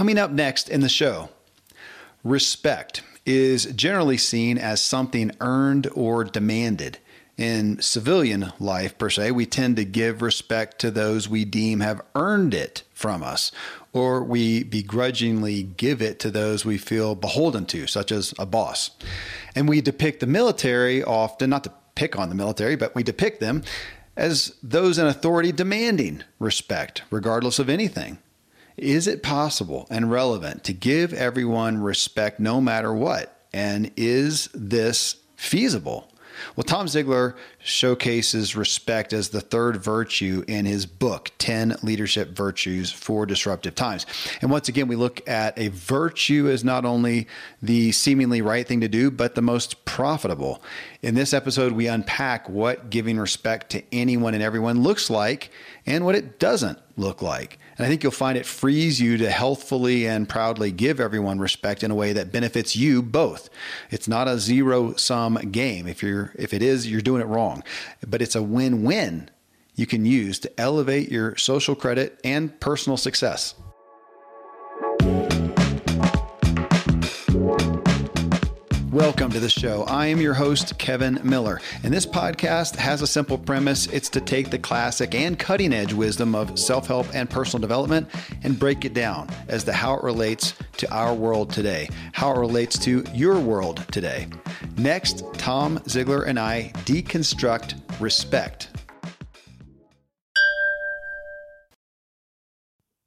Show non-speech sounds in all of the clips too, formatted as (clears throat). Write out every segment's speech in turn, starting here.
Coming up next in the show, respect is generally seen as something earned or demanded. In civilian life, per se, we tend to give respect to those we deem have earned it from us, or we begrudgingly give it to those we feel beholden to, such as a boss. And we depict the military often, not to pick on the military, but we depict them as those in authority demanding respect, regardless of anything. Is it possible and relevant to give everyone respect no matter what? And is this feasible? Well, Tom Ziglar showcases respect as the third virtue in his book, 10 Leadership Virtues for Disruptive Times. And once again, we look at a virtue as not only the seemingly right thing to do, but the most profitable. In this episode, we unpack what giving respect to anyone and everyone looks like and what it doesn't look like. And I think you'll find it frees you to healthfully and proudly give everyone respect in a way that benefits you both. It's not a zero sum game. If you're if it is, you're doing it wrong. But it's a win-win you can use to elevate your social credit and personal success. Welcome to the show. I am your host, Kevin Miller, and this podcast has a simple premise it's to take the classic and cutting edge wisdom of self help and personal development and break it down as to how it relates to our world today, how it relates to your world today. Next, Tom Ziglar and I deconstruct respect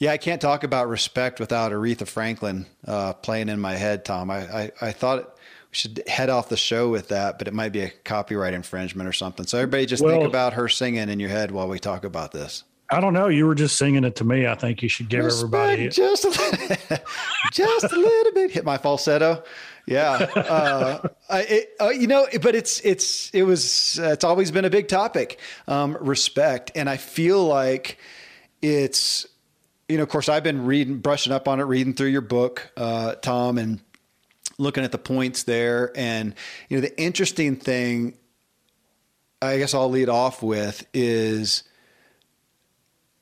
Yeah, I can't talk about respect without Aretha Franklin uh, playing in my head, Tom. I, I, I thought we should head off the show with that, but it might be a copyright infringement or something. So everybody just well, think about her singing in your head while we talk about this. I don't know. You were just singing it to me. I think you should give respect everybody just a little, (laughs) just a little bit. Hit my falsetto. Yeah, uh, I, it, uh, you know, but it's it's it was uh, it's always been a big topic, um, respect, and I feel like it's you know, of course, I've been reading, brushing up on it, reading through your book, uh, Tom, and looking at the points there. And, you know, the interesting thing, I guess I'll lead off with is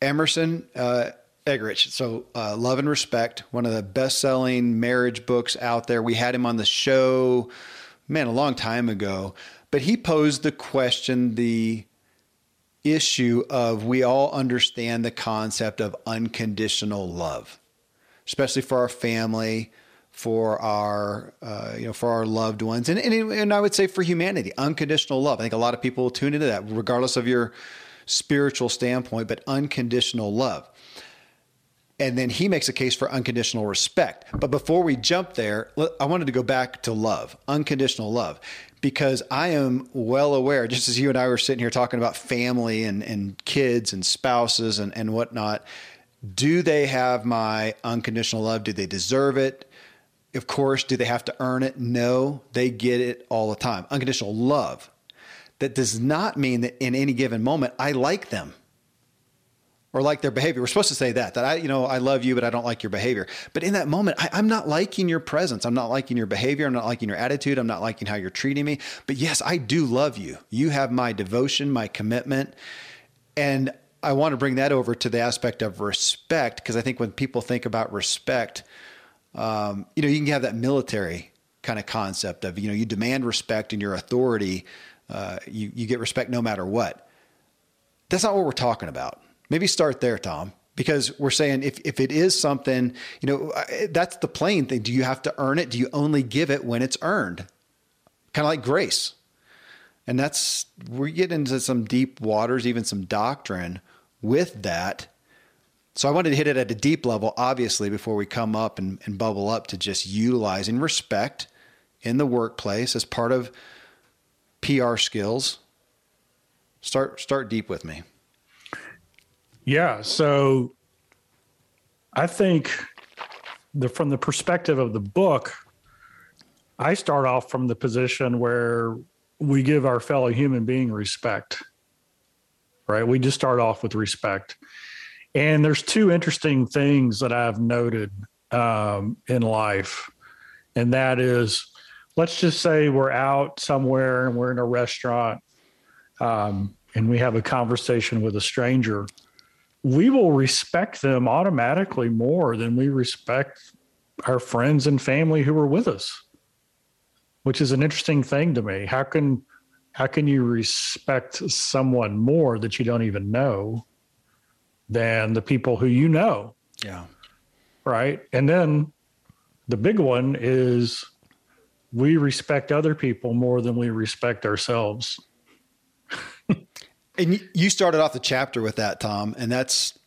Emerson uh, Eggerichs. So, uh, Love and Respect, one of the best selling marriage books out there. We had him on the show, man, a long time ago. But he posed the question, the issue of we all understand the concept of unconditional love, especially for our family, for our uh, you know for our loved ones, and, and and I would say for humanity, unconditional love. I think a lot of people will tune into that, regardless of your spiritual standpoint, but unconditional love. And then he makes a case for unconditional respect. But before we jump there, I wanted to go back to love, unconditional love because I am well aware, just as you and I were sitting here talking about family and, and kids and spouses and, and whatnot, do they have my unconditional love? Do they deserve it? Of course, do they have to earn it? No, they get it all the time. Unconditional love. that does not mean that in any given moment I like them or like their behavior. We're supposed to say that, that I, you know, I love you, but I don't like your behavior. But in that moment, I, am not liking your presence. I'm not liking your behavior. I'm not liking your attitude. I'm not liking how you're treating me. But yes, I do love you. You have my devotion, my commitment. And I want to bring that over to the aspect of respect, because I think when people think about respect, um, you know, you can have that military kind of concept of, you know, you demand respect and your authority, uh, you, you get respect no matter what. That's not what we're talking about Maybe start there, Tom, because we're saying if, if it is something, you know, uh, that's the plain thing. Do you have to earn it? Do you only give it when it's earned? Kind of like grace. And that's, we get into some deep waters, even some doctrine with that. So I wanted to hit it at a deep level, obviously, before we come up and, and bubble up to just utilizing respect in the workplace as part of PR skills. Start start deep with me. Yeah. So I think the from the perspective of the book, I start off from the position where we give our fellow human being respect. Right? We just start off with respect. And there's two interesting things that I've noted um, in life. And that is, let's just say we're out somewhere and we're in a restaurant um, and we have a conversation with a stranger we will respect them automatically more than we respect our friends and family who are with us which is an interesting thing to me. How can how can you respect someone more that you don't even know than the people who you know? Yeah. Right? And then the big one is we respect other people more than we respect ourselves and you started off the chapter with that, Tom, and that's,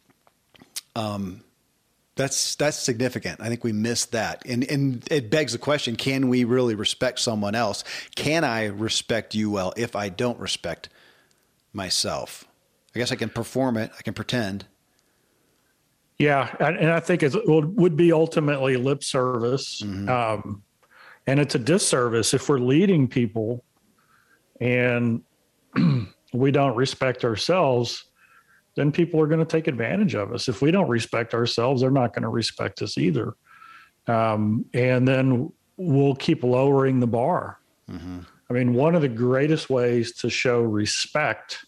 um, that's that's significant. I think we missed that, and and it begs the question: Can we really respect someone else? Can I respect you well if I don't respect myself? I guess I can perform it. I can pretend. Yeah, and I think it would be ultimately lip service, mm-hmm. um, and it's a disservice if we're leading people and (clears throat) we don't respect ourselves, then people are going to take advantage of us. If we don't respect ourselves, they're not going to respect us either. Um, and then we'll keep lowering the bar. Mm-hmm. I mean, one of the greatest ways to show respect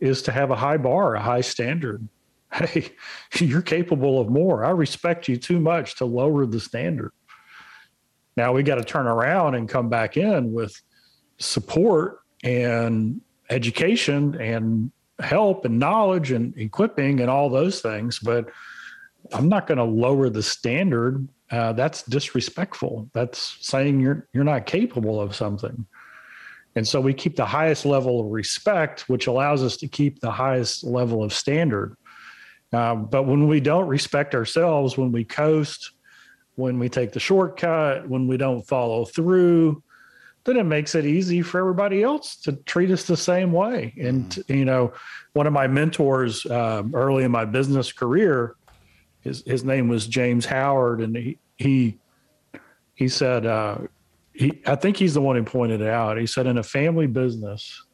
is to have a high bar, a high standard. (laughs) Hey, you're capable of more. I respect you too much to lower the standard. Now we got to turn around and come back in with support and education and help and knowledge and equipping and all those things. But I'm not going to lower the standard. Uh, that's disrespectful. That's saying you're you're not capable of something. And so we keep the highest level of respect, which allows us to keep the highest level of standard. Um, but when we don't respect ourselves, when we coast, when we take the shortcut, when we don't follow through, then it makes it easy for everybody else to treat us the same way. And, mm. you know, one of my mentors um, early in my business career, his, his name was James Howard. And he, he, he said, uh, he, I think he's the one who pointed it out. He said, in a family business,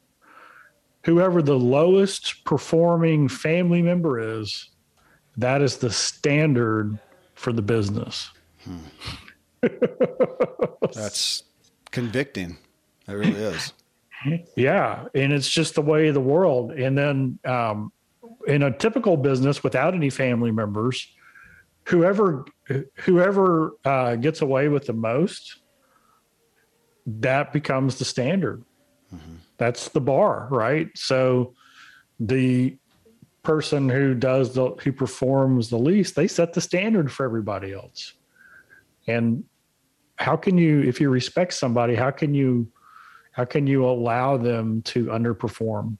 whoever the lowest performing family member is, that is the standard for the business. Hmm. (laughs) That's convicting. It really is. yeah, and it's just the way of the world. And then um, in a typical business without any family members, whoever whoever uh, gets away with the most, that becomes the standard. Mm-hmm. That's the bar, right? So the person who does the who performs the least, they set the standard for everybody else. And how can you if you respect somebody how can you how can you allow them to underperform?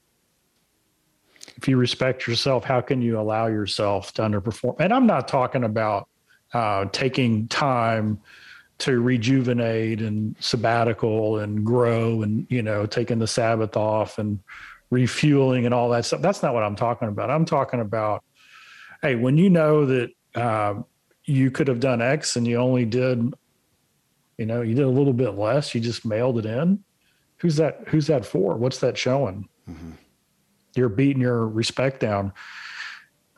If you respect yourself how can you allow yourself to underperform? And i'm not talking about uh, taking time to rejuvenate and sabbatical and grow and you know taking the sabbath off and refueling and all that stuff. That's not what i'm talking about. I'm talking about hey when you know that uh, you could have done x and you only did you know, you did a little bit less, you just mailed it in. who's that who's that for what's that showing mm-hmm. you're beating your respect down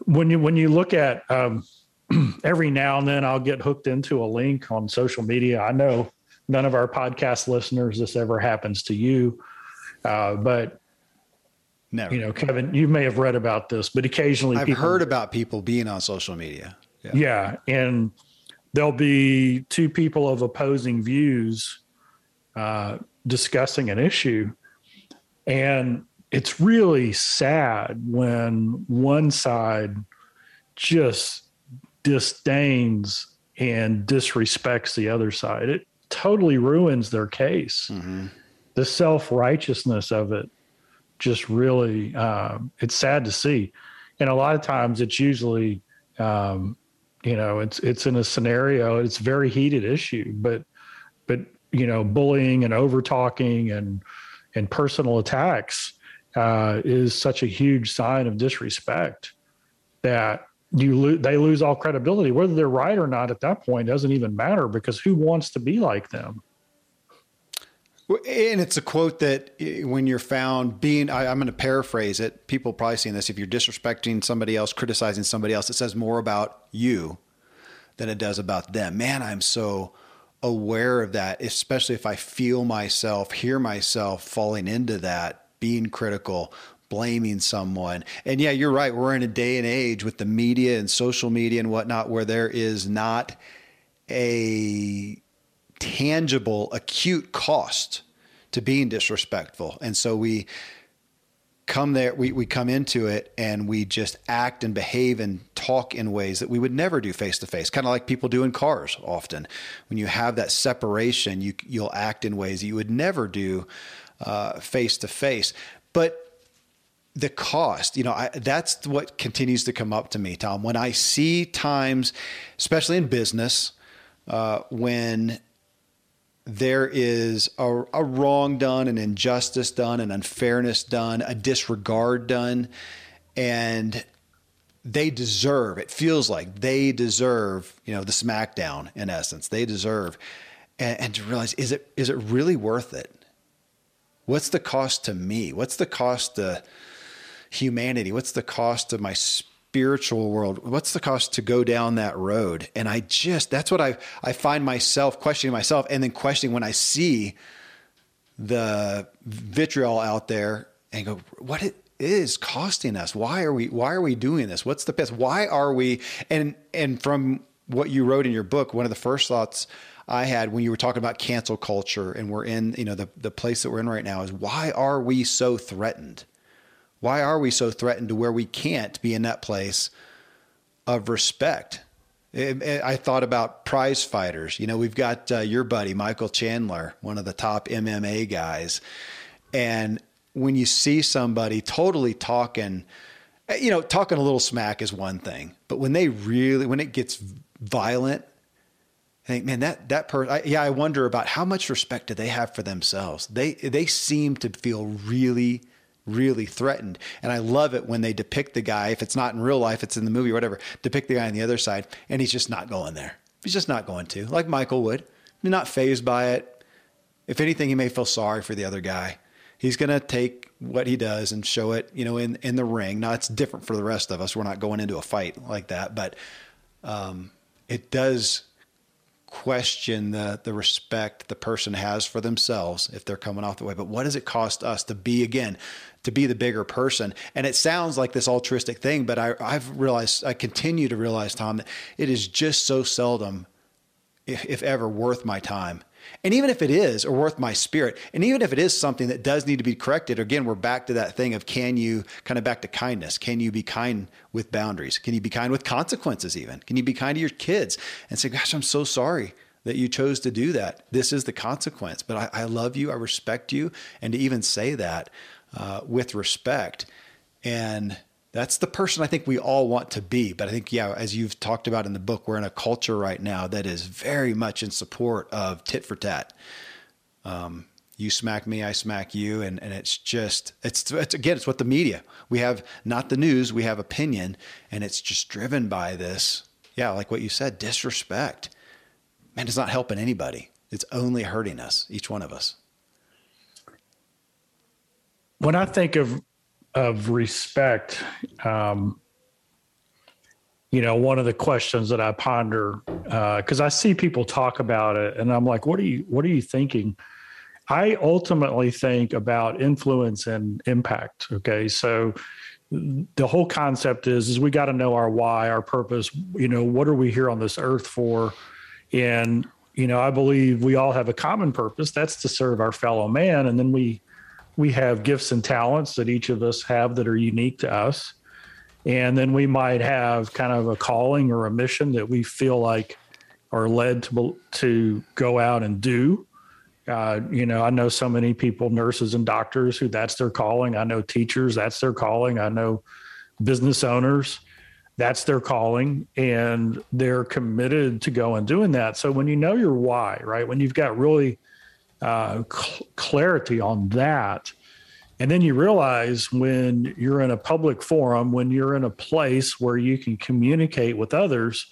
when you when you look at um, (clears throat) every now and then i'll get hooked into a link on social media i know none of our podcast listeners this ever happens to you uh, but Never. You know, Kevin, you may have read about this, but occasionally I've people, heard about people being on social media. Yeah. yeah. And there'll be two people of opposing views uh, discussing an issue. And it's really sad when one side just disdains and disrespects the other side. It totally ruins their case. Mm-hmm. The self righteousness of it just really, um, it's sad to see. And a lot of times it's usually, um, you know, it's, it's in a scenario, it's a very heated issue, but, but, you know, bullying and over talking and, and personal attacks uh, is such a huge sign of disrespect that you lo- they lose all credibility. Whether they're right or not at that point doesn't even matter because who wants to be like them? And it's a quote that eh, when you're found being, I, am going to paraphrase it. People probably seen this. If you're disrespecting somebody else, criticizing somebody else, it says more about you than it does about them. Man, I'm so aware of that, especially if I feel myself, hear myself falling into that, being critical, blaming someone. And yeah, you're right. We're in a day and age with the media and social media and whatnot where there is not a tangible, acute cost to being disrespectful. And so we come there, we, we come into it and we just act and behave and talk in ways that we would never do face to face, kind of like people do in cars often. When you have that separation, you, you'll act in ways that you would never do face to face. But the cost, you know, I, that's what continues to come up to me, Tom. When I see times, especially in business, uh, when there is a, a, wrong done, an injustice done, an unfairness done, a disregard done, and they deserve. It feels like they deserve, you know, the smackdown in essence. They deserve, and, and to realize is it is it really worth it? What's the cost to me? What's the cost to humanity? What's the cost of my spiritual world what's the cost to go down that road? And i just that's what i i find myself questioning myself and then questioning when i see the vitriol out there and go what it is costing us? Why are we why are we doing this? What's the best why are we and and from what you wrote in your book one of the first thoughts I had when you were talking about cancel culture and we're in, you know, the, the place that we're in right now is why are we so threatened? Why are we so threatened to where we can't be in that place of respect? I thought about prize fighters. You know, we've got uh, your buddy, Michael Chandler, one of the top MMA guys. And when you see somebody totally talking, you know, talking a little smack is one thing, but when they really, when it gets violent, I think, man, that that person, yeah, I wonder about how much respect do they have for themselves. They they seem to feel really really threatened. And I love it when they depict the guy, if it's not in real life, it's in the movie or whatever, depict the guy on the other side, and he's just not going there. He's just not going to, like Michael would. He's not phased by it. If anything, he may feel sorry for the other guy. He's going to take what he does and show it, you know, in, in the ring. Now, it's different for the rest of us. We're not going into a fight like that, but um, it does question the the respect the person has for themselves if they're coming off the way. But what does it cost us to be again, to be the bigger person? And it sounds like this altruistic thing, but I, I've realized, I continue to realize, Tom, that it is just so seldom, if, if ever, worth my time and even if it is, or worth my spirit, and even if it is something that does need to be corrected, again, we're back to that thing of can you kind of back to kindness? Can you be kind with boundaries? Can you be kind with consequences, even? Can you be kind to your kids and say, Gosh, I'm so sorry that you chose to do that. This is the consequence, but I, I love you, I respect you, and to even say that uh, with respect. And that's the person I think we all want to be. But I think, yeah, as you've talked about in the book, we're in a culture right now that is very much in support of tit for tat. Um, you smack me, I smack you, and and it's just it's it's again it's what the media we have not the news we have opinion, and it's just driven by this yeah like what you said disrespect. Man, it's not helping anybody. It's only hurting us, each one of us. when I think of of respect, um, you know, one of the questions that I ponder because uh, I see people talk about it, and I'm like, what are you what are you thinking? I ultimately think about influence and impact. Okay, so the whole concept is is we got to know our why, our purpose. You know, what are we here on this earth for? And you know, I believe we all have a common purpose. That's to serve our fellow man, and then we we have gifts and talents that each of us have that are unique to us. And then we might have kind of a calling or a mission that we feel like are led to to go out and do. Uh, you know, I know so many people, nurses and doctors, who that's their calling. I know teachers, that's their calling. I know business owners, that's their calling, and they're committed to go and doing that. So when you know your why, right, when you've got really uh, cl- clarity on that, and then you realize when you're in a public forum, when you're in a place where you can communicate with others,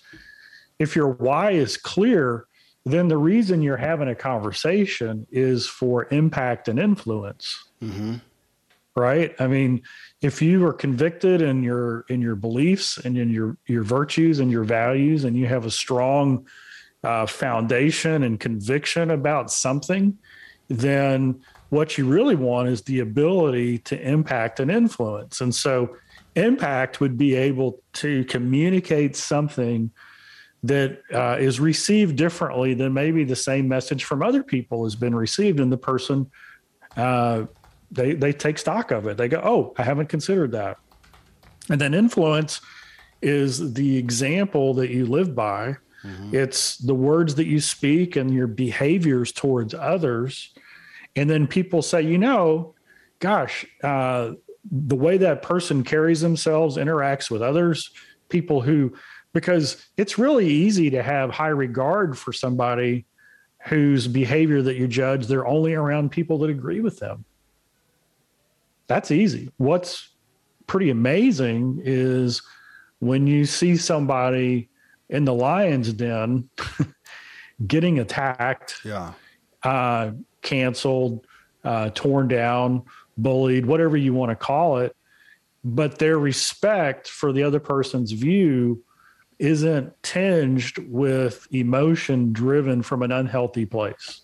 if your why is clear, then the reason you're having a conversation is for impact and influence. Mm-hmm. Right? I mean, if you are convicted in your in your beliefs and in your your virtues and your values, and you have a strong uh, foundation and conviction about something, then what you really want is the ability to impact and influence. And so, impact would be able to communicate something that uh, is received differently than maybe the same message from other people has been received and the person uh, they they take stock of it they go oh i haven't considered that and then influence is the example that you live by mm-hmm. it's the words that you speak and your behaviors towards others. And then people say you know gosh uh, the way that person carries themselves interacts with others people who because it's really easy to have high regard for somebody whose behavior that you judge they're only around people that agree with them. That's easy. What's pretty amazing is when you see somebody in the lion's den (laughs) getting attacked yeah uh, canceled uh, torn down bullied whatever you want to call it but their respect for the other person's view isn't tinged with emotion driven from an unhealthy place.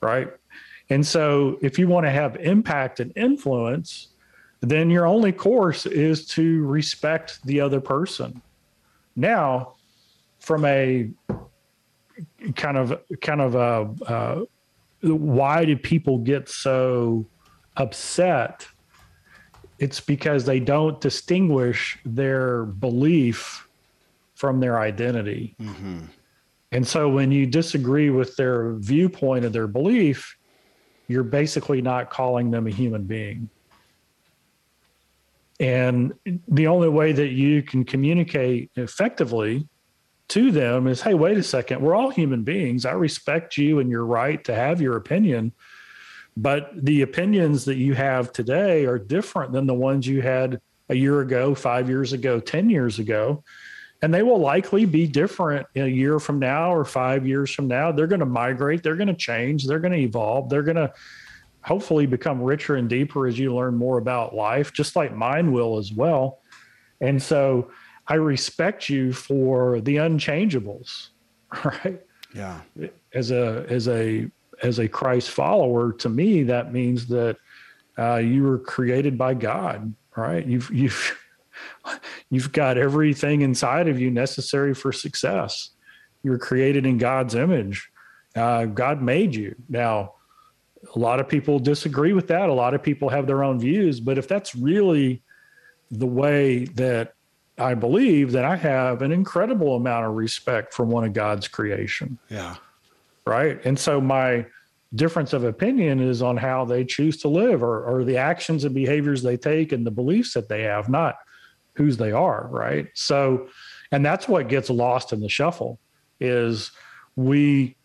Right. And so if you want to have impact and influence, then your only course is to respect the other person. Now, from a kind of kind of a uh, why do people get so upset? It's because they don't distinguish their belief from their identity. Mm-hmm. And so when you disagree with their viewpoint of their belief, you're basically not calling them a human being. And the only way that you can communicate effectively to them is hey, wait a second, we're all human beings. I respect you and your right to have your opinion. But the opinions that you have today are different than the ones you had a year ago, five years ago, 10 years ago and they will likely be different a year from now or five years from now. They're going to migrate, they're going to change, they're going to evolve, they're going to hopefully become richer and deeper as you learn more about life, just like mine will as well. And so I respect you for the unchangeables, (laughs) right? Yeah. As a as a as a Christ follower, to me that means that uh, you were created by God, right? You've you've (laughs) you've got everything inside of you necessary for success. You're created in God's image. Uh, God made you. Now, a lot of people disagree with that. A lot of people have their own views. But if that's really the way that I believe, that I have an incredible amount of respect for one of God's creation. Yeah. Right. And so my difference of opinion is on how they choose to live or, or the actions and behaviors they take and the beliefs that they have, not whose they are, right? So, and that's what gets lost in the shuffle is we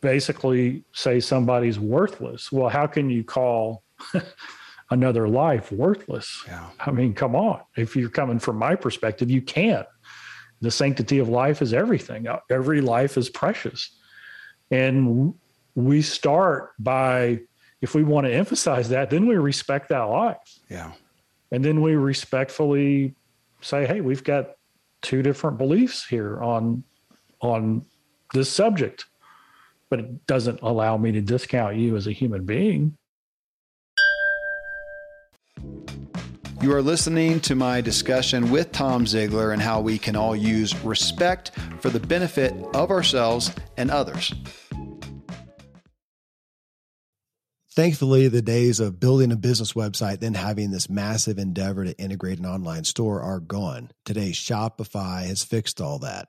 basically say somebody's worthless. Well, how can you call (laughs) another life worthless? Yeah. I mean, come on. If you're coming from my perspective, you can't. The sanctity of life is everything. Uh, every life is precious. And we start by if we want to emphasize that, then we respect that life. Yeah. And then we respectfully say, hey, we've got two different beliefs here on on this subject. But it doesn't allow me to discount you as a human being. You are listening to my discussion with Tom Ziglar and how we can all use respect for the benefit of ourselves and others. Thankfully, the days of building a business website, then having this massive endeavor to integrate an online store are gone. Today, Shopify has fixed all that.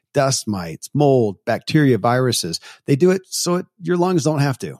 dust mites, mold, bacteria, viruses. They do it so it, your lungs don't have to.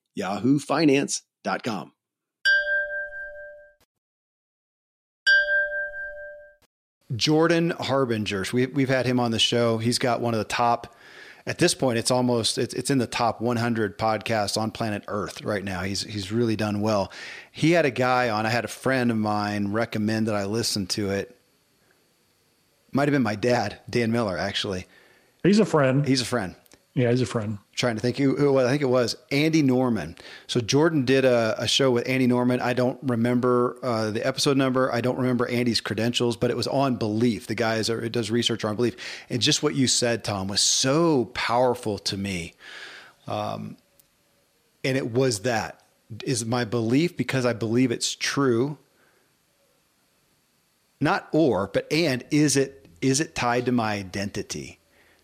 yahoofinance.com. Jordan Harbinger. We, we've had him on the show. He's got one of the top, at this point, it's almost, it's, it's in the top 100 podcasts on planet Earth right now. He's, he's really done well. He had a guy on, I had a friend of mine recommend that I listen to it. Might have been my dad, Dan Miller, actually. He's a friend. He's a friend Yeah, he's a friend. Trying to think who, I think it was Andy Norman. So Jordan did a, a show with Andy Norman. I don't remember uh, the episode number. I don't remember Andy's credentials, but it was on belief. The guy is, does research on belief, and just what you said, Tom, was so powerful to me. Um, and it was that is my belief because I believe it's true. Not or, but and is it is it tied to my identity?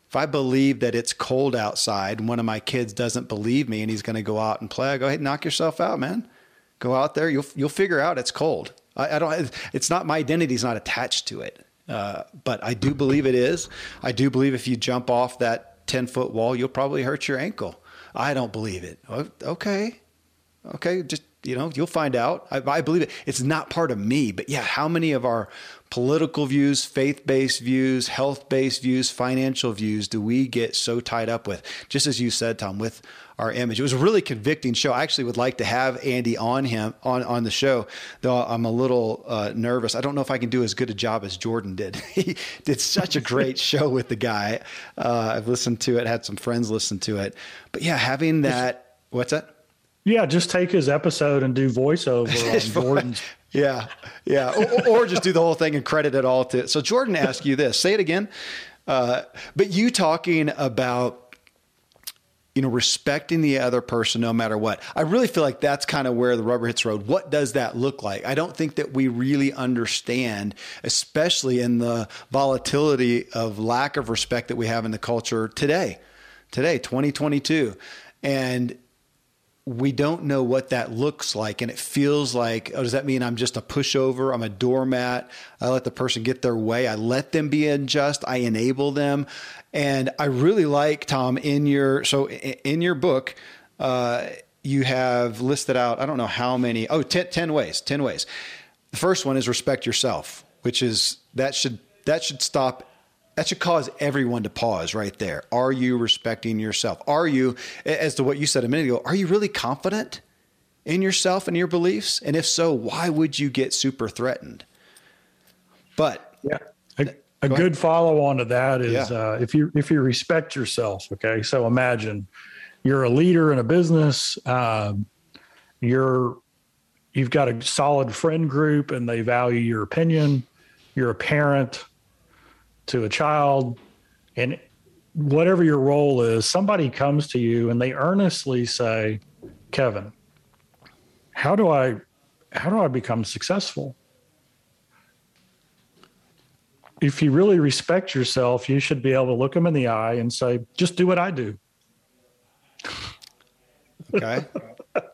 If I believe that it's cold outside and one of my kids doesn't believe me and he's going to go out and play, I go, hey, knock yourself out, man. Go out there. You'll you'll figure out it's cold. I, I don't. It's not my identity is not attached to it. Uh, but I do believe it is. I do believe if you jump off that ten foot wall, you'll probably hurt your ankle. I don't believe it. Okay, okay, just you know, you'll find out. I, I, believe it. It's not part of me, but yeah, how many of our political views, faith based views, health based views, financial views do we get so tied up with? Just as you said, Tom, with our image. It was a really convicting show. I actually would like to have Andy on him on on the show, though I'm a little uh, nervous. I don't know if I can do as good a job as Jordan did. (laughs) he did such a great (laughs) show with the guy. Uh, I've listened to it, had some friends listen to it, but yeah, having that. What's that? Yeah, just take his episode and do voiceover (laughs) on Jordan's. Yeah, yeah, or, or, just do the whole thing and credit it all to. So Jordan asked you this. Say it again. Uh, but you talking about you know respecting the other person no matter what. I really feel like that's kind of where the rubber hits the road. What does that look like? I don't think that we really understand, especially in the volatility of lack of respect that we have in the culture today. Today, 2022, and we don't know what that looks like. And it feels like, oh, does that mean I'm just a pushover? I'm a doormat. I let the person get their way. I let them be unjust. I enable them. And I really like, Tom, in your, so in your book, uh, you have listed out, I don't know how many, oh, 10, 10 ways, 10 ways. The first one is respect yourself, which is, that should, that should stop that should cause everyone to pause right there. Are you respecting yourself? Are you, as to what you said a minute ago, are you really confident in yourself and your beliefs? And if so, why would you get super threatened? But yeah, a, a good follow on to that is yeah. uh, if you if you respect yourself. Okay, so imagine you're a leader in a business. Um, you're you've got a solid friend group, and they value your opinion. You're a parent to a child and whatever your role is, somebody comes to you and they earnestly say, Kevin, how do I how do I become successful? If you really respect yourself, you should be able to look them in the eye and say, just do what I do. Okay. (laughs)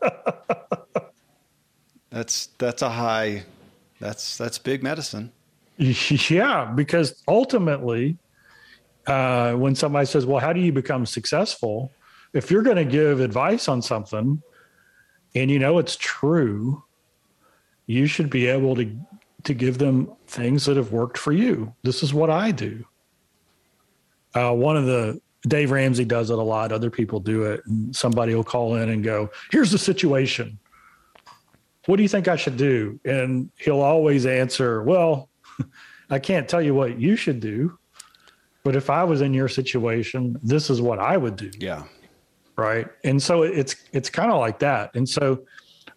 that's that's a high that's that's big medicine. (laughs) Yeah, because ultimately, uh, when somebody says, "Well, how do you become successful?" If you're going to give advice on something, and you know it's true, you should be able to to give them things that have worked for you. This is what I do. Uh, one of the Dave Ramsey does it a lot. Other people do it. And somebody will call in and go, "Here's the situation. What do you think I should do?" And he'll always answer, "Well, (laughs) I can't tell you what you should do, but if I was in your situation, this is what I would do. Yeah. Right. And so it's it's kind of like that. And so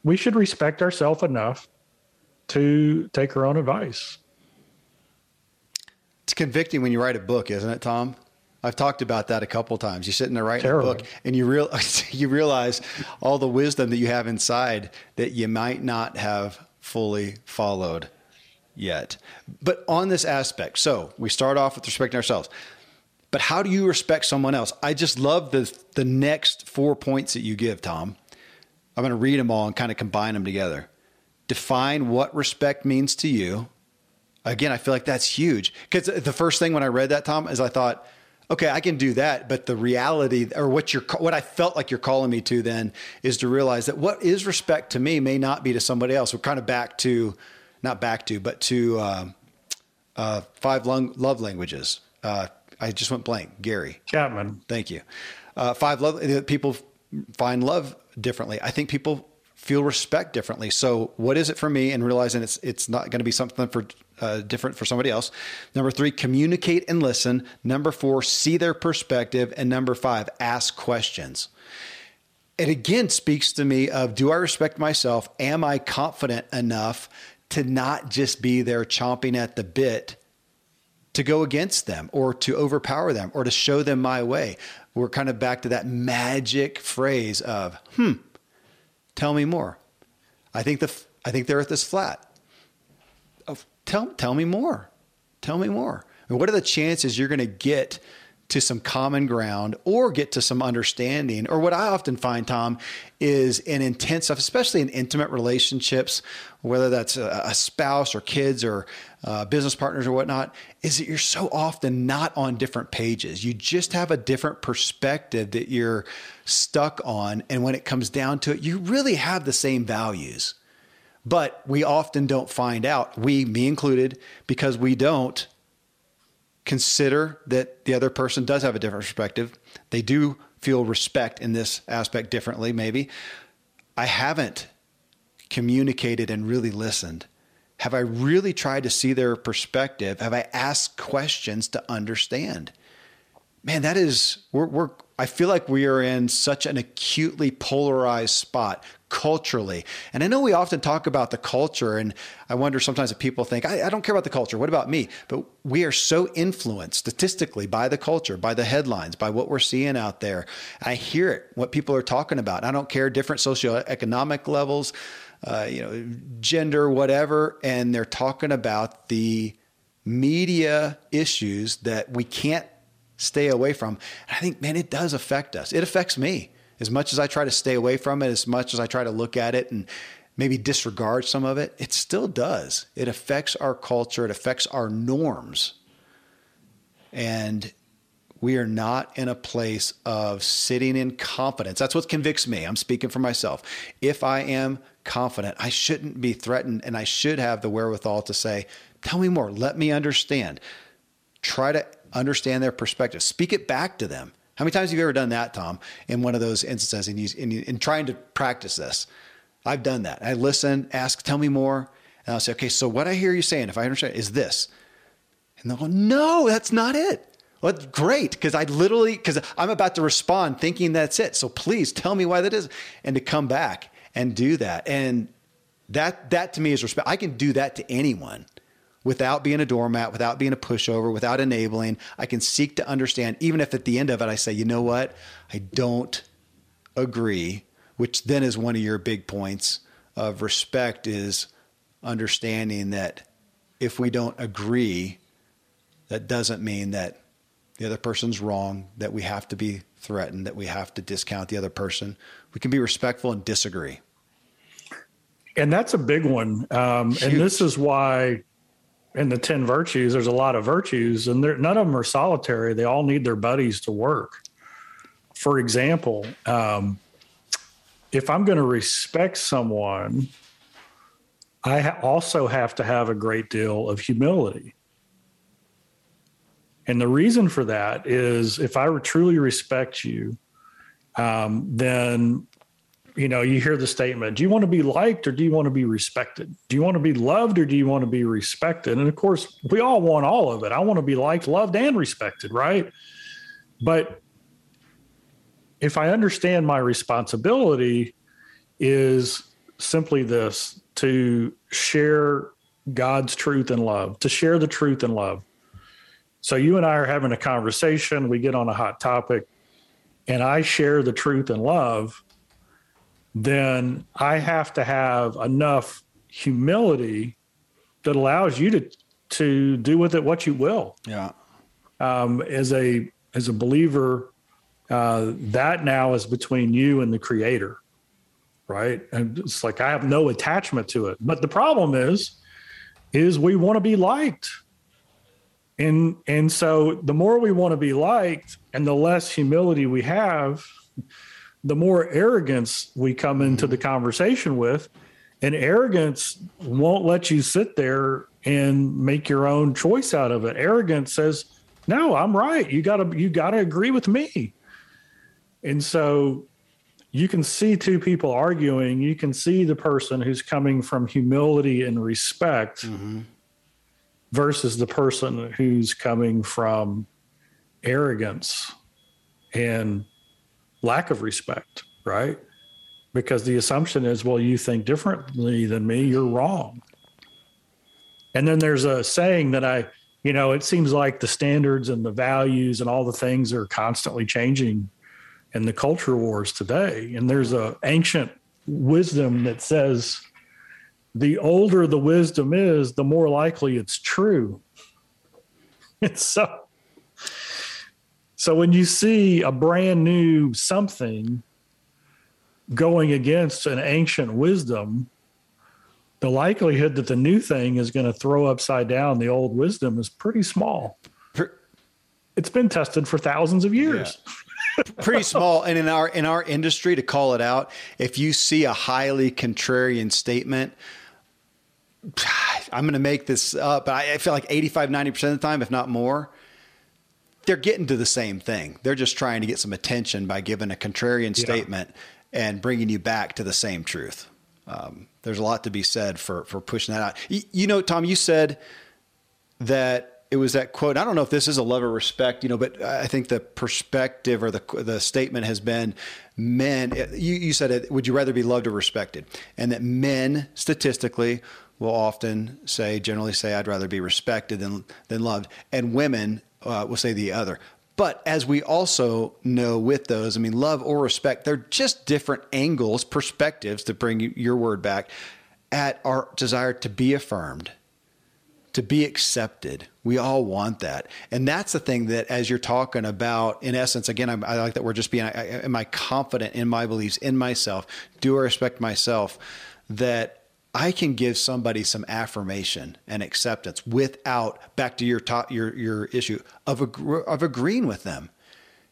we should respect ourselves enough to take our own advice. It's convicting when you write a book, isn't it, Tom? I've talked about that a couple times. You sit in there writing Terrible. a book, and you real (laughs) you realize all the wisdom that you have inside that you might not have fully followed yet. But on this aspect, so we start off with respecting ourselves. But how do you respect someone else? I just love the the next four points that you give, Tom. I'm going to read them all and kind of combine them together. Define what respect means to you. Again, I feel like that's huge because the first thing when I read that, Tom, is I thought, okay, I can do that, but the reality or what you're what I felt like you're calling me to then is to realize that what is respect to me may not be to somebody else. We're kind of back to not back to, but to uh, uh, five love languages. Uh, I just went blank. Gary Chapman. Thank you. Uh, five love people find love differently. I think people feel respect differently. So what is it for me? And realizing it's it's not going to be something for uh, different for somebody else. Number three, communicate and listen. Number four, see their perspective. And number five, ask questions. It again speaks to me of do I respect myself? Am I confident enough to not just be there chomping at the bit to go against them or to overpower them or to show them my way? We're kind of back to that magic phrase of, hmm, tell me more. I think the I think the earth is flat. Oh, tell tell me more. Tell me more. Mean, what are the chances you're going to get to some common ground or get to some understanding? Or what I often find, Tom, is in intense stuff, especially in intimate relationships, whether that's a, a spouse or kids or uh, business partners or whatnot, is that you're so often not on different pages. You just have a different perspective that you're stuck on. And when it comes down to it, you really have the same values. But we often don't find out, we, me included, because we don't consider that the other person does have a different perspective. They do feel respect in this aspect differently, maybe. I haven't communicated and really listened. Have I really tried to see their perspective? Have I asked questions to understand? Man, that is, we're, we're I feel like we are in such an acutely polarized spot culturally. And I know we often talk about the culture, and I wonder sometimes if people think, I, I, don't care about the culture. What about me? But we are so influenced statistically by the culture, by the headlines, by what we're seeing out there. I hear it, what people are talking about. I don't care, different socioeconomic levels, uh, you know, gender, whatever. And they're talking about the media issues that we can't stay away from. And I think, man, it does affect us. It affects me as much as I try to stay away from it, as much as I try to look at it and maybe disregard some of it, it still does. It affects our culture, it affects our norms. And we are not in a place of sitting in confidence. That's what convicts me. I'm speaking for myself. If I am confident, I shouldn't be threatened and I should have the wherewithal to say, Tell me more. Let me understand. Try to understand their perspective. Speak it back to them. How many times have you ever done that, Tom, in one of those instances and in, in, in trying to practice this? I've done that. I listen, ask, tell me more. And I'll say, okay, so what I hear you saying, if I understand, is this. And they'll go, no, that's not it. Well, great because I literally, because I'm about to respond thinking that's it. So please tell me why that is. And to come back and do that. And that, that to me is respect. I can do that to anyone without being a doormat, without being a pushover, without enabling. I can seek to understand, even if at the end of it I say, you know what, I don't agree, which then is one of your big points of respect is understanding that if we don't agree, that doesn't mean that the other person's wrong, that we have to be threatened, that we have to discount the other person. We can be respectful and disagree. And that's a big one. Um, and this is why in the 10 virtues, there's a lot of virtues, and none of them are solitary. They all need their buddies to work. For example, um, if I'm going to respect someone, I ha- also have to have a great deal of humility. And the reason for that is if I truly respect you, um, then you know, you hear the statement, do you want to be liked or do you want to be respected? Do you want to be loved or do you want to be respected? And of course, we all want all of it. I want to be liked, loved, and respected, right? But if I understand my responsibility is simply this to share God's truth and love, to share the truth and love. So you and I are having a conversation, we get on a hot topic, and I share the truth and love then I have to have enough humility that allows you to to do with it what you will. Yeah. Um, as a as a believer, uh, that now is between you and the Creator, right? And it's like I have no attachment to it. But the problem is, is we want to be liked, and and so the more we want to be liked, and the less humility we have the more arrogance we come into the conversation with. And arrogance won't let you sit there and make your own choice out of it. Arrogance says, "No, I'm right. You got to you got to agree with me." And so you can see two people arguing, you can see the person who's coming from humility and respect. Mm-hmm. versus the person who's coming from arrogance and lack of respect, right? Because the assumption is, well, you think differently than me, you're wrong. And then there's a saying that I, you know, it seems like the standards and the values and all the things are constantly changing in the culture wars today. And there's a ancient wisdom that says the older the wisdom is, the more likely it's true. (laughs) And so so when you see a brand new something going against an ancient wisdom, the likelihood that the new thing is going to throw upside down the old wisdom is pretty small. It's been tested for thousands of years. Yeah. pretty small and in our in our industry to call it out if you see a highly contrarian statement (sighs) I'm going to make this up, but I feel like 85, 90% of the time, if not more, they're getting to the same thing. They're just trying to get some attention by giving a contrarian yeah. statement and bringing you back to the same truth. Um, there's a lot to be said for, for pushing that out. You, you know, Tom, you said that it was that quote. I don't know if this is a love or respect, you know, but I think the perspective or the the statement has been men. You, you said it. Would you rather be loved or respected? And that men statistically will often say, generally say, I'd rather be respected than, than loved. And women uh, will say the other. But as we also know with those, I mean, love or respect, they're just different angles, perspectives to bring your word back at our desire to be affirmed, to be accepted. We all want that. And that's the thing that, as you're talking about, in essence, again, I, I like that we're just being, I, am I confident in my beliefs, in myself? Do I respect myself? That I can give somebody some affirmation and acceptance without back to your top, your your issue of of agreeing with them.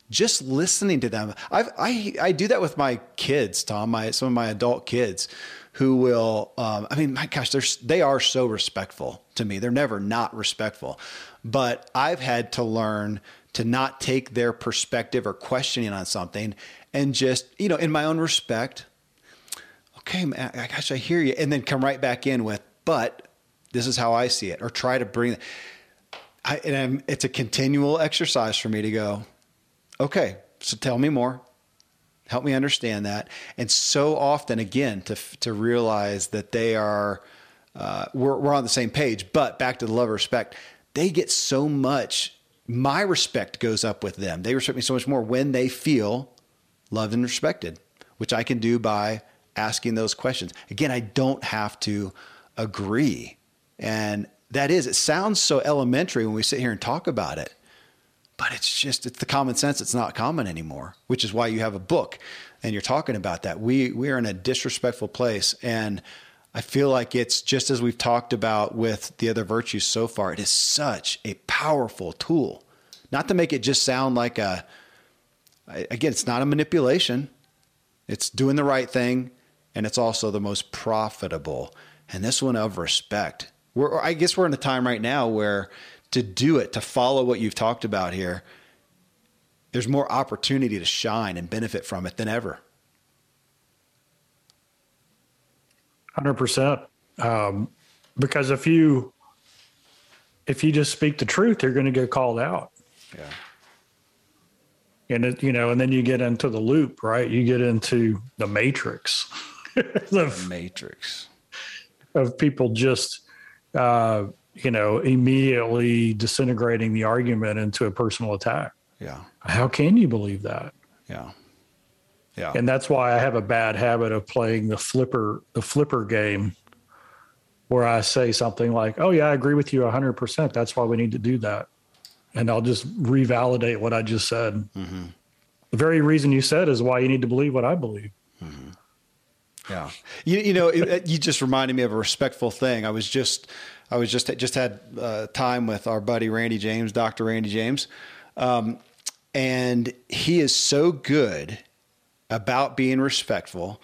Just listening to them. I've, I I do that with my kids, Tom. My some of my adult kids, who will. Um, I mean, my gosh, they're they are so respectful to me. They're never not respectful, but I've had to learn to not take their perspective or questioning on something and just you know in my own respect okay, man, gosh, I hear you. And then come right back in with, but this is how I see it, or try to bring I, and I'm, it's a continual exercise for me to go, okay, so tell me more. Help me understand that. And so often, again, to, to realize that they are, uh, we're, we're on the same page, but back to the love of respect, they get so much, my respect goes up with them. They respect me so much more when they feel loved and respected, which I can do by asking those questions. Again, I don't have to agree. And that is, it sounds so elementary when we sit here and talk about it, but it's just, it's the common sense. It's not common anymore, which is why you have a book and you're talking about that. We, we are in a disrespectful place. And I feel like it's just as we've talked about with the other virtues so far, it is such a powerful tool. Not to make it just sound like a, again, it's not a manipulation. It's doing the right thing and it's also the most profitable. And this one of respect. We're, I guess we're in a time right now where to do it, to follow what you've talked about here, there's more opportunity to shine and benefit from it than ever. 100%. Um, because if you if you just speak the truth, you're going to get called out. Yeah. And it, you know, and then you get into the loop, right? You get into the matrix. (laughs) the matrix of people just uh, you know immediately disintegrating the argument into a personal attack. Yeah. How can you believe that? Yeah. Yeah. And that's why I have a bad habit of playing the flipper the flipper game where I say something like, "Oh yeah, I agree with you 100%. That's why we need to do that." And I'll just revalidate what I just said. Mm-hmm. The very reason you said is why you need to believe what I believe. Mm-hmm. Yeah, you, you know, it, you just reminded me of a respectful thing. I was just, I was just just had uh, time with our buddy Randy James, Doctor Randy James, um, and he is so good about being respectful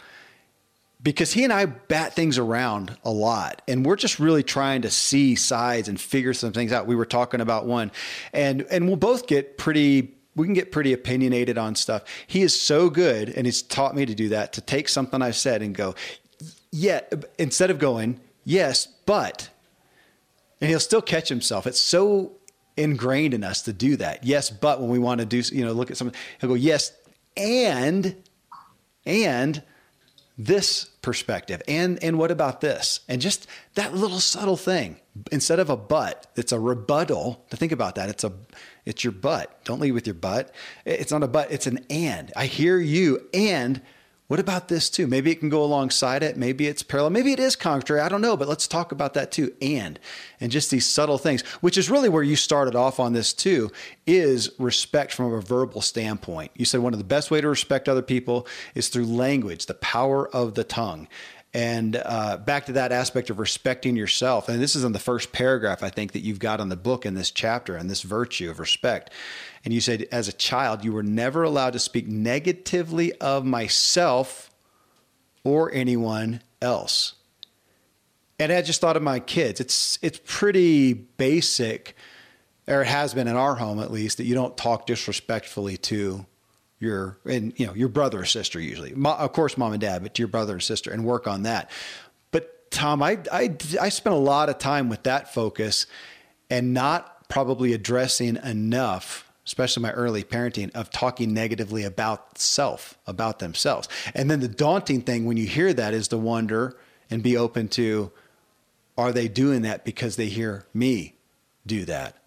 because he and I bat things around a lot and we're just really trying to see sides and figure some things out. We were talking about one and and we'll both get pretty we can get pretty opinionated on stuff. He is so good, and he's taught me to do that to take something I've said and go, yeah, instead of going, yes, but and he'll still catch himself. It's so ingrained in us to do that. Yes, but when we want to do, you know, look at something, he'll go, yes, and, and this perspective. And, and what about this? And just that little subtle thing, instead of a but, it's a rebuttal to think about that. It's a, it's your butt. Don't lead with your butt. It's not a but, it's an and. I hear you. And what about this too? Maybe it can go alongside it. Maybe it's parallel. Maybe it is contrary. I don't know, but let's talk about that too. And, and just these subtle things, which is really where you started off on this too, is respect from a verbal standpoint. You said one of the best way to respect other people is through language, the power of the tongue. And uh, back to that aspect of respecting yourself. And this is in the first paragraph, I think, that you've got on the book in this chapter and this virtue of respect. And you said, as a child, you were never allowed to speak negatively of myself or anyone else. And I just thought of my kids. It's it's pretty basic, or it has been in our home at least, that you don't talk disrespectfully to your and you know your brother or sister usually. Of course, mom and dad, but to your brother and sister, and work on that. But Tom, I I I spent a lot of time with that focus, and not probably addressing enough especially my early parenting, of talking negatively about self, about themselves. And then the daunting thing when you hear that is to wonder and be open to are they doing that because they hear me do that?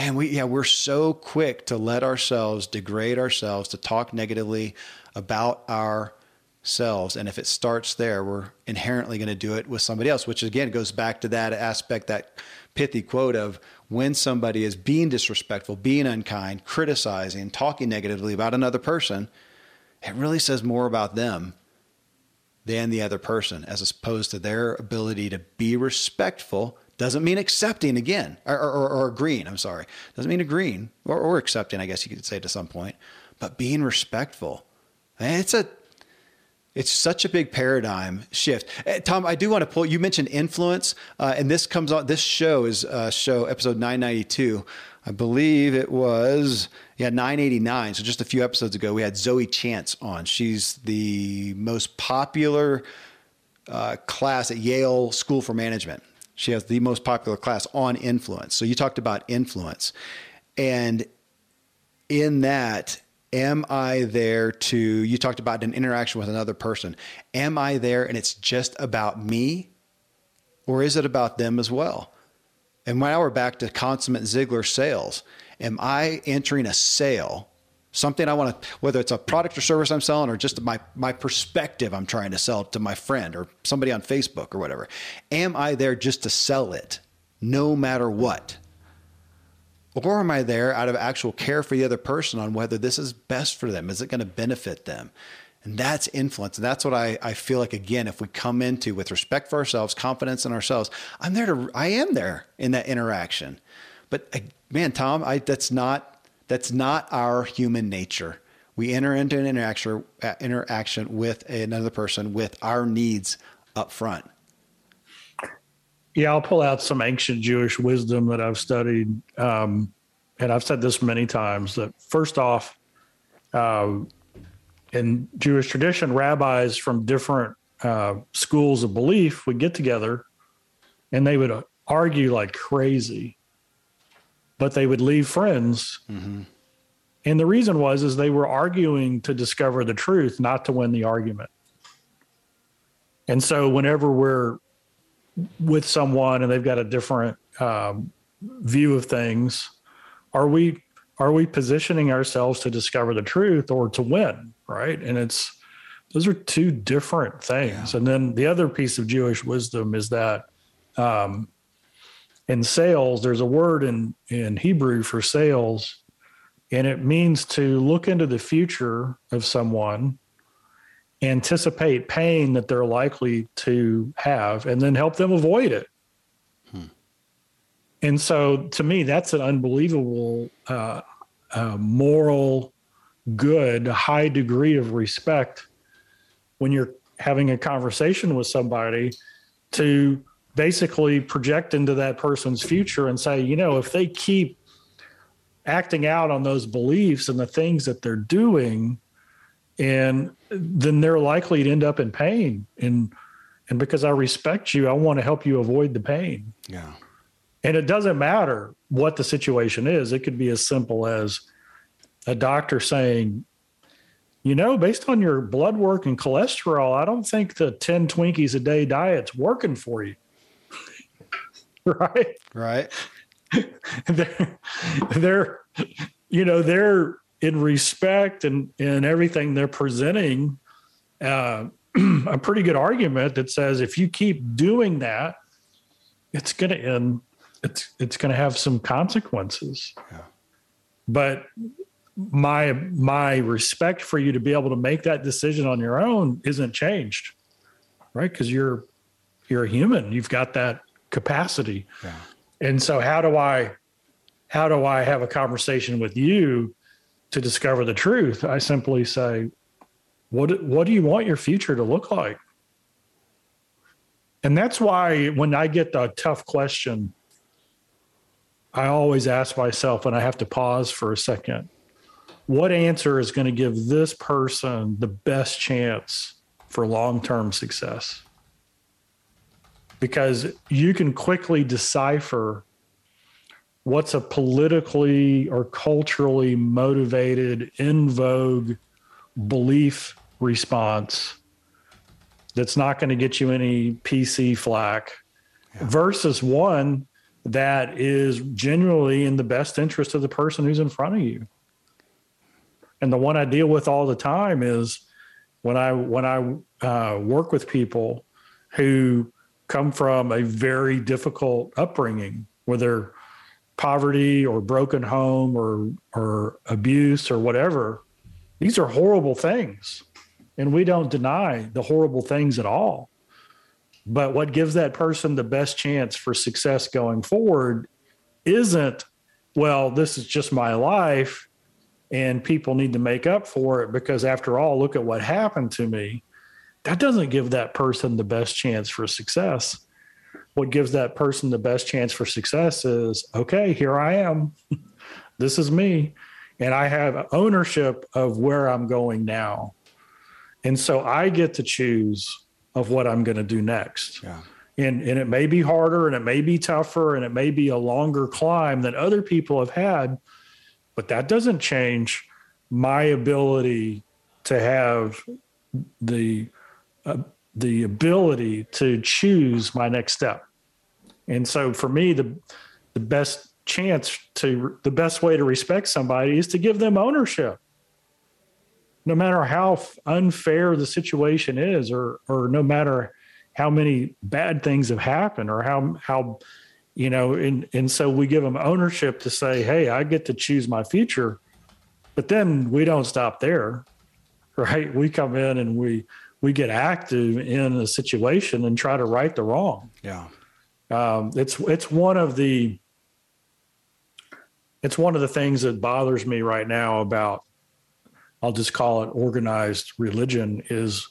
Man, we yeah, we're so quick to let ourselves degrade ourselves, to talk negatively about ourselves. And if it starts there, we're inherently going to do it with somebody else, which again goes back to that aspect, that pithy quote of when somebody is being disrespectful, being unkind, criticizing, talking negatively about another person, it really says more about them than the other person, as opposed to their ability to be respectful. Doesn't mean accepting again, or, or, or agreeing. I'm sorry. Doesn't mean agreeing or, or accepting, I guess you could say to some point, but being respectful. And it's a it's such a big paradigm shift. Uh, Tom, I do want to pull. You mentioned influence, uh, and this comes on. This show is uh, show episode nine ninety two. I believe it was yeah nine eighty nine. So just a few episodes ago, we had Zoe Chance on. She's the most popular uh, class at Yale School for Management. She has the most popular class on influence. So you talked about influence, and in that am I there to, you talked about an interaction with another person. Am I there and it's just about me? Or is it about them as well? And now we're back to consummate Ziglar sales. Am I entering a sale? Something I want to, whether it's a product or service I'm selling or just my, my perspective I'm trying to sell to my friend or somebody on Facebook or whatever. Am I there just to sell it no matter what? Or am I there out of actual care for the other person on whether this is best for them? Is it going to benefit them? And that's influence. And that's what I, I feel like, again, if we come into with respect for ourselves, confidence in ourselves, I'm there to, I am there in that interaction. But uh, man, Tom, I, that's not, that's not our human nature. We enter into an interaction, uh, interaction with another person with our needs up front. Yeah, I'll pull out some ancient Jewish wisdom that I've studied. Um, and I've said this many times that first off, uh, in Jewish tradition, rabbis from different uh, schools of belief would get together and they would argue like crazy, but they would leave friends. Mm-hmm. And the reason was is they were arguing to discover the truth, not to win the argument. And so whenever we're with someone and they've got a different um, view of things, are we are we positioning ourselves to discover the truth or to win? Right, and it's those are two different things. Yeah. And then the other piece of Jewish wisdom is that um, in sales, there's a word in in Hebrew for sales, and it means to look into the future of someone anticipate pain that they're likely to have and then help them avoid it. Hmm. And so to me, that's an unbelievable uh, uh, moral good, high degree of respect when you're having a conversation with somebody to basically project into that person's future and say, you know, if they keep acting out on those beliefs and the things that they're doing, and then they're likely to end up in pain and and because i respect you i want to help you avoid the pain yeah And it doesn't matter what the situation is. It could be as simple as a doctor saying, you know, based on your blood work and cholesterol, I don't think the 10 Twinkies a day diet's working for you. (laughs) right? Right. (laughs) they're, they're, you know, they're in respect and, and everything they're presenting uh, (clears throat) a pretty good argument that says if you keep doing that, it's going to end. It's it's going to have some consequences. Yeah. But my my respect for you to be able to make that decision on your own isn't changed, right? Because you're you're a human. You've got that capacity. Yeah. And so, how do I how do I have a conversation with you to discover the truth? I simply say, what what do you want your future to look like? And that's why when I get the tough question, I always ask myself, and I have to pause for a second, what answer is going to give this person the best chance for long term success? Because you can quickly decipher what's a politically or culturally motivated, in vogue belief response that's not going to get you any PC flack yeah. versus one that is genuinely in the best interest of the person who's in front of you. And the one I deal with all the time is when I when I uh, work with people who come from a very difficult upbringing, whether poverty or broken home or or abuse or whatever. These are horrible things. And we don't deny the horrible things at all. But what gives that person the best chance for success going forward isn't, well, this is just my life and people need to make up for it because after all, look at what happened to me. That doesn't give that person the best chance for success. What gives that person the best chance for success is okay, here I am. (laughs) this is me. And I have ownership of where I'm going now. And so I get to choose of what I'm going to do next. Yeah. And, and it may be harder and it may be tougher and it may be a longer climb than other people have had, but that doesn't change my ability to have the the ability to choose my next step. And so for me, the the best chance to the best way to respect somebody is to give them ownership no matter how unfair the situation is or or no matter how many bad things have happened or how how you know and and so we give them ownership to say hey i get to choose my future but then we don't stop there (laughs) right we come in and we we get active in a situation and try to right the wrong. Yeah. Um, it's it's one of the it's one of the things that bothers me right now about I'll just call it organized religion is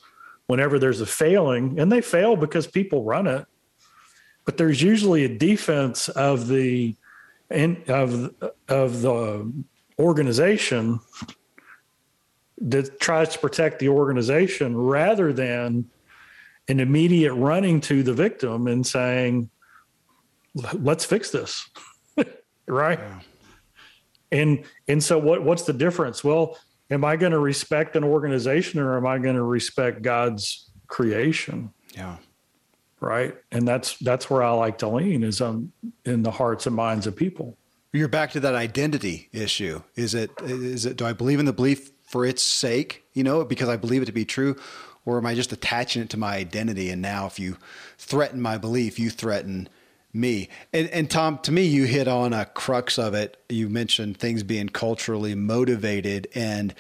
whenever there's a failing, and they fail because people run it, but there's usually a defense of the in, of of the organization that tries to protect the organization rather than an immediate running to the victim and saying, "Let's fix this," (laughs) right? Yeah. And and so what what's the difference? Well, am I going to respect an organization or am I going to respect God's creation? Yeah. Right. And that's that's where I like to lean is on in the hearts and minds of people. You're back to that identity issue. Is it is it do I believe in the belief for its sake, you know, because I believe it to be true? Or am I just attaching it to my identity? And now if you threaten my belief, you threaten me. And, and Tom, to me, you hit on a crux of it. You mentioned things being culturally motivated, and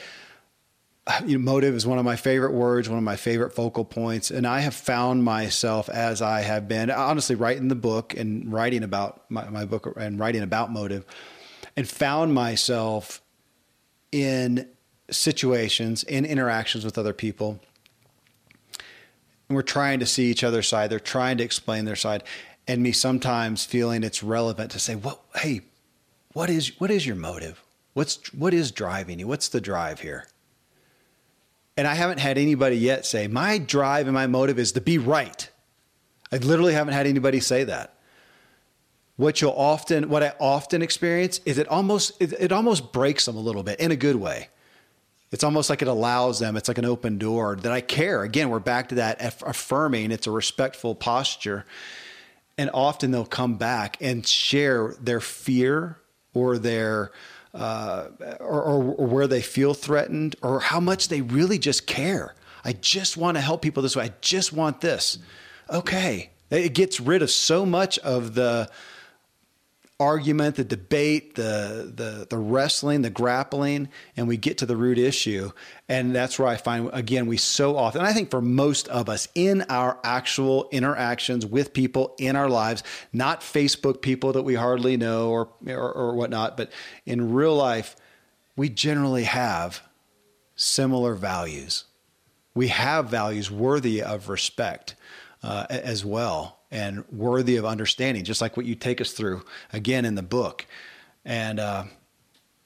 you know, motive is one of my favorite words, one of my favorite focal points. And I have found myself as I have been honestly writing the book and writing about my, my book and writing about motive, and found myself in situations, in interactions with other people. And we're trying to see each other's side. They're trying to explain their side and me sometimes feeling it's relevant to say, "What? Hey, what is what is your motive? What's what is driving you? What's the drive here?" And I haven't had anybody yet say, "My drive and my motive is to be right." I literally haven't had anybody say that. what you'll often, what I often experience is it almost, it, it almost breaks them a little bit in a good way. It's almost like it allows them, it's like an open door that I care. Again, we're back to that affirming, it's a respectful posture. And often they'll come back and share their fear or their, uh, or, or, or where they feel threatened or how much they really just care. I just want to help people this way. I just want this. Okay. It gets rid of so much of the, argument, the debate, the the the wrestling, the grappling, and we get to the root issue. And that's where I find again we so often, I think for most of us in our actual interactions with people in our lives, not Facebook people that we hardly know or or, or whatnot, but in real life, we generally have similar values. We have values worthy of respect uh, as well and worthy of understanding, just like what you take us through again in the book. And uh,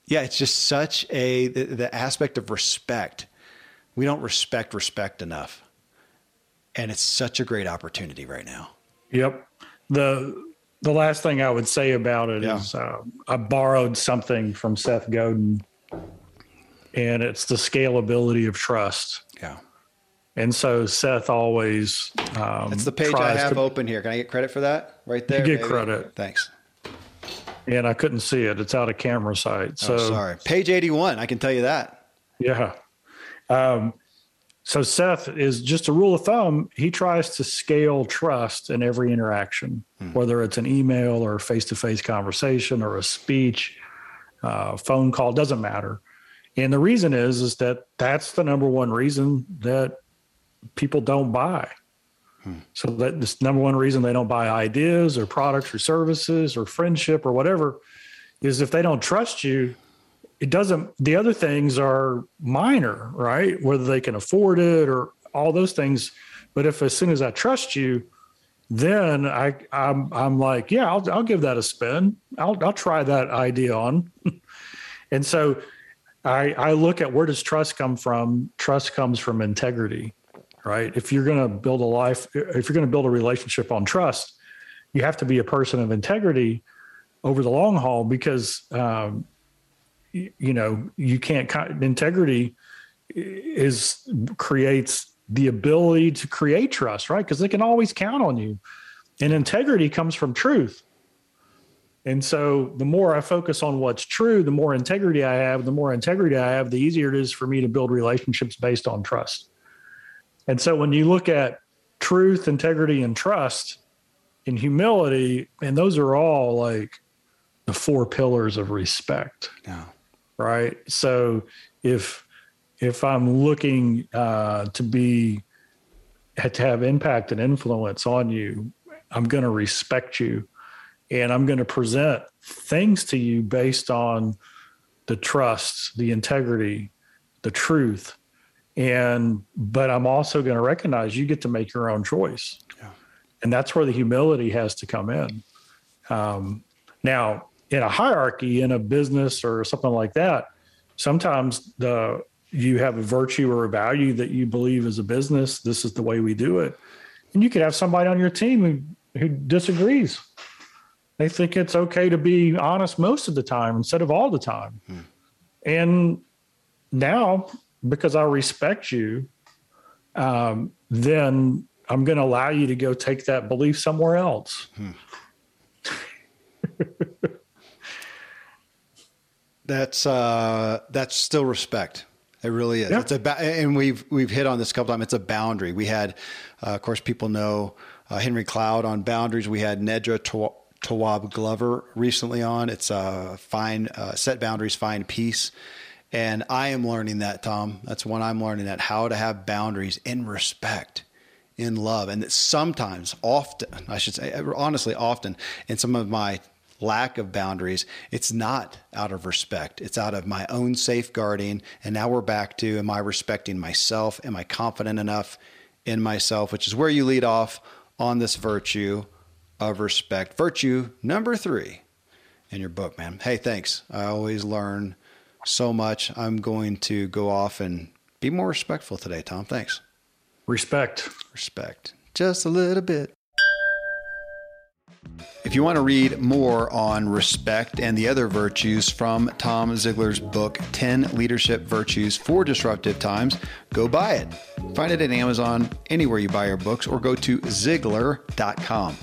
yeah, it's just such a the, the aspect of respect. We don't respect respect enough, and it's such a great opportunity right now. Yep. the The last thing I would say about it yeah. is uh, I borrowed something from Seth Godin, and it's the scalability of trust. Yeah. And so Seth always. Um, it's the page I have to, open here. Can I get credit for that right there? You get maybe? credit. Thanks. And I couldn't see it. It's out of camera sight. Oh, so oh, sorry. Page 81. I can tell you that. Yeah. Um, so Seth is just a rule of thumb. He tries to scale trust in every interaction, hmm. whether it's an email or a face-to-face conversation or a speech, uh, phone call, doesn't matter. And the reason is, is that that's the number one reason that people don't buy. Hmm. So that this number one reason they don't buy ideas or products or services or friendship or whatever is if they don't trust you, it doesn't the other things are minor, right? Whether they can afford it or all those things. But if as soon as I trust you, then I I'm I'm like, yeah, I'll I'll give that a spin. I'll I'll try that idea on. (laughs) and so I I look at where does trust come from? Trust comes from integrity right? If you're going to build a life, if you're going to build a relationship on trust, you have to be a person of integrity over the long haul because, um, you, you know, you can't, integrity is creates the ability to create trust, right? Because they can always count on you. And integrity comes from truth. And so the more I focus on what's true, the more integrity I have, the more integrity I have, the easier it is for me to build relationships based on trust. And so when you look at truth, integrity, and trust and humility, and those are all like the four pillars of respect. Yeah. Right. So if if I'm looking uh, to be to have impact and influence on you, I'm going to respect you, and I'm going to present things to you based on the trust, the integrity, the truth, and but i'm also going to recognize you get to make your own choice. Yeah. and that's where the humility has to come in. Um, now in a hierarchy in a business or something like that sometimes the you have a virtue or a value that you believe as a business. This is the way we do it. And you could have somebody on your team who, who disagrees. They think it's okay to be honest most of the time instead of all the time. Hmm. and now because I respect you, um, then I'm going to allow you to go take that belief somewhere else. Hmm. (laughs) that's uh, that's still respect. It really is. Yeah. It's a ba- and we've we've hit on this a couple times. It's a boundary. We had, uh, of course, people know uh, Henry Cloud on boundaries. We had Nedra Tawwab Glover recently on. It's uh, fine uh, set boundaries, find peace. And I am learning that, Tom. That's when I'm learning that how to have boundaries in respect, in love. And that sometimes, often, I should say, honestly, often, in some of my lack of boundaries, it's not out of respect. It's out of my own safeguarding. And now we're back to am I respecting myself? Am I confident enough in myself? Which is where you lead off on this virtue of respect. Virtue number three in your book, man. Hey, thanks. I always learn so much. I'm going to go off and be more respectful today, Tom. Thanks. Respect. Respect. Just a little bit. If you want to read more on respect and the other virtues from Tom Ziglar's book, 10 Leadership Virtues for Disruptive Times, go buy it. Find it at Amazon, anywhere you buy your books, or go to Ziglar.com.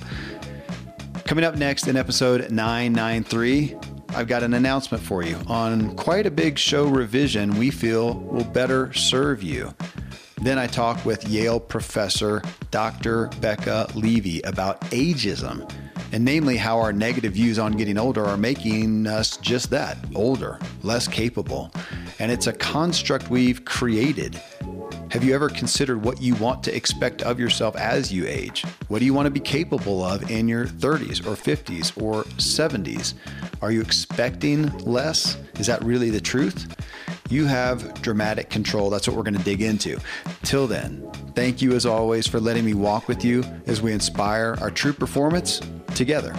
Coming up next in episode 993, I've got an announcement for you on quite a big show revision we feel will better serve you. Then I talk with Yale professor Dr. Becca Levy about ageism, and namely how our negative views on getting older are making us just that older, less capable. And it's a construct we've created. Have you ever considered what you want to expect of yourself as you age? What do you want to be capable of in your 30s or 50s or 70s? Are you expecting less? Is that really the truth? You have dramatic control. That's what we're going to dig into. Till then, thank you as always for letting me walk with you as we inspire our true performance together.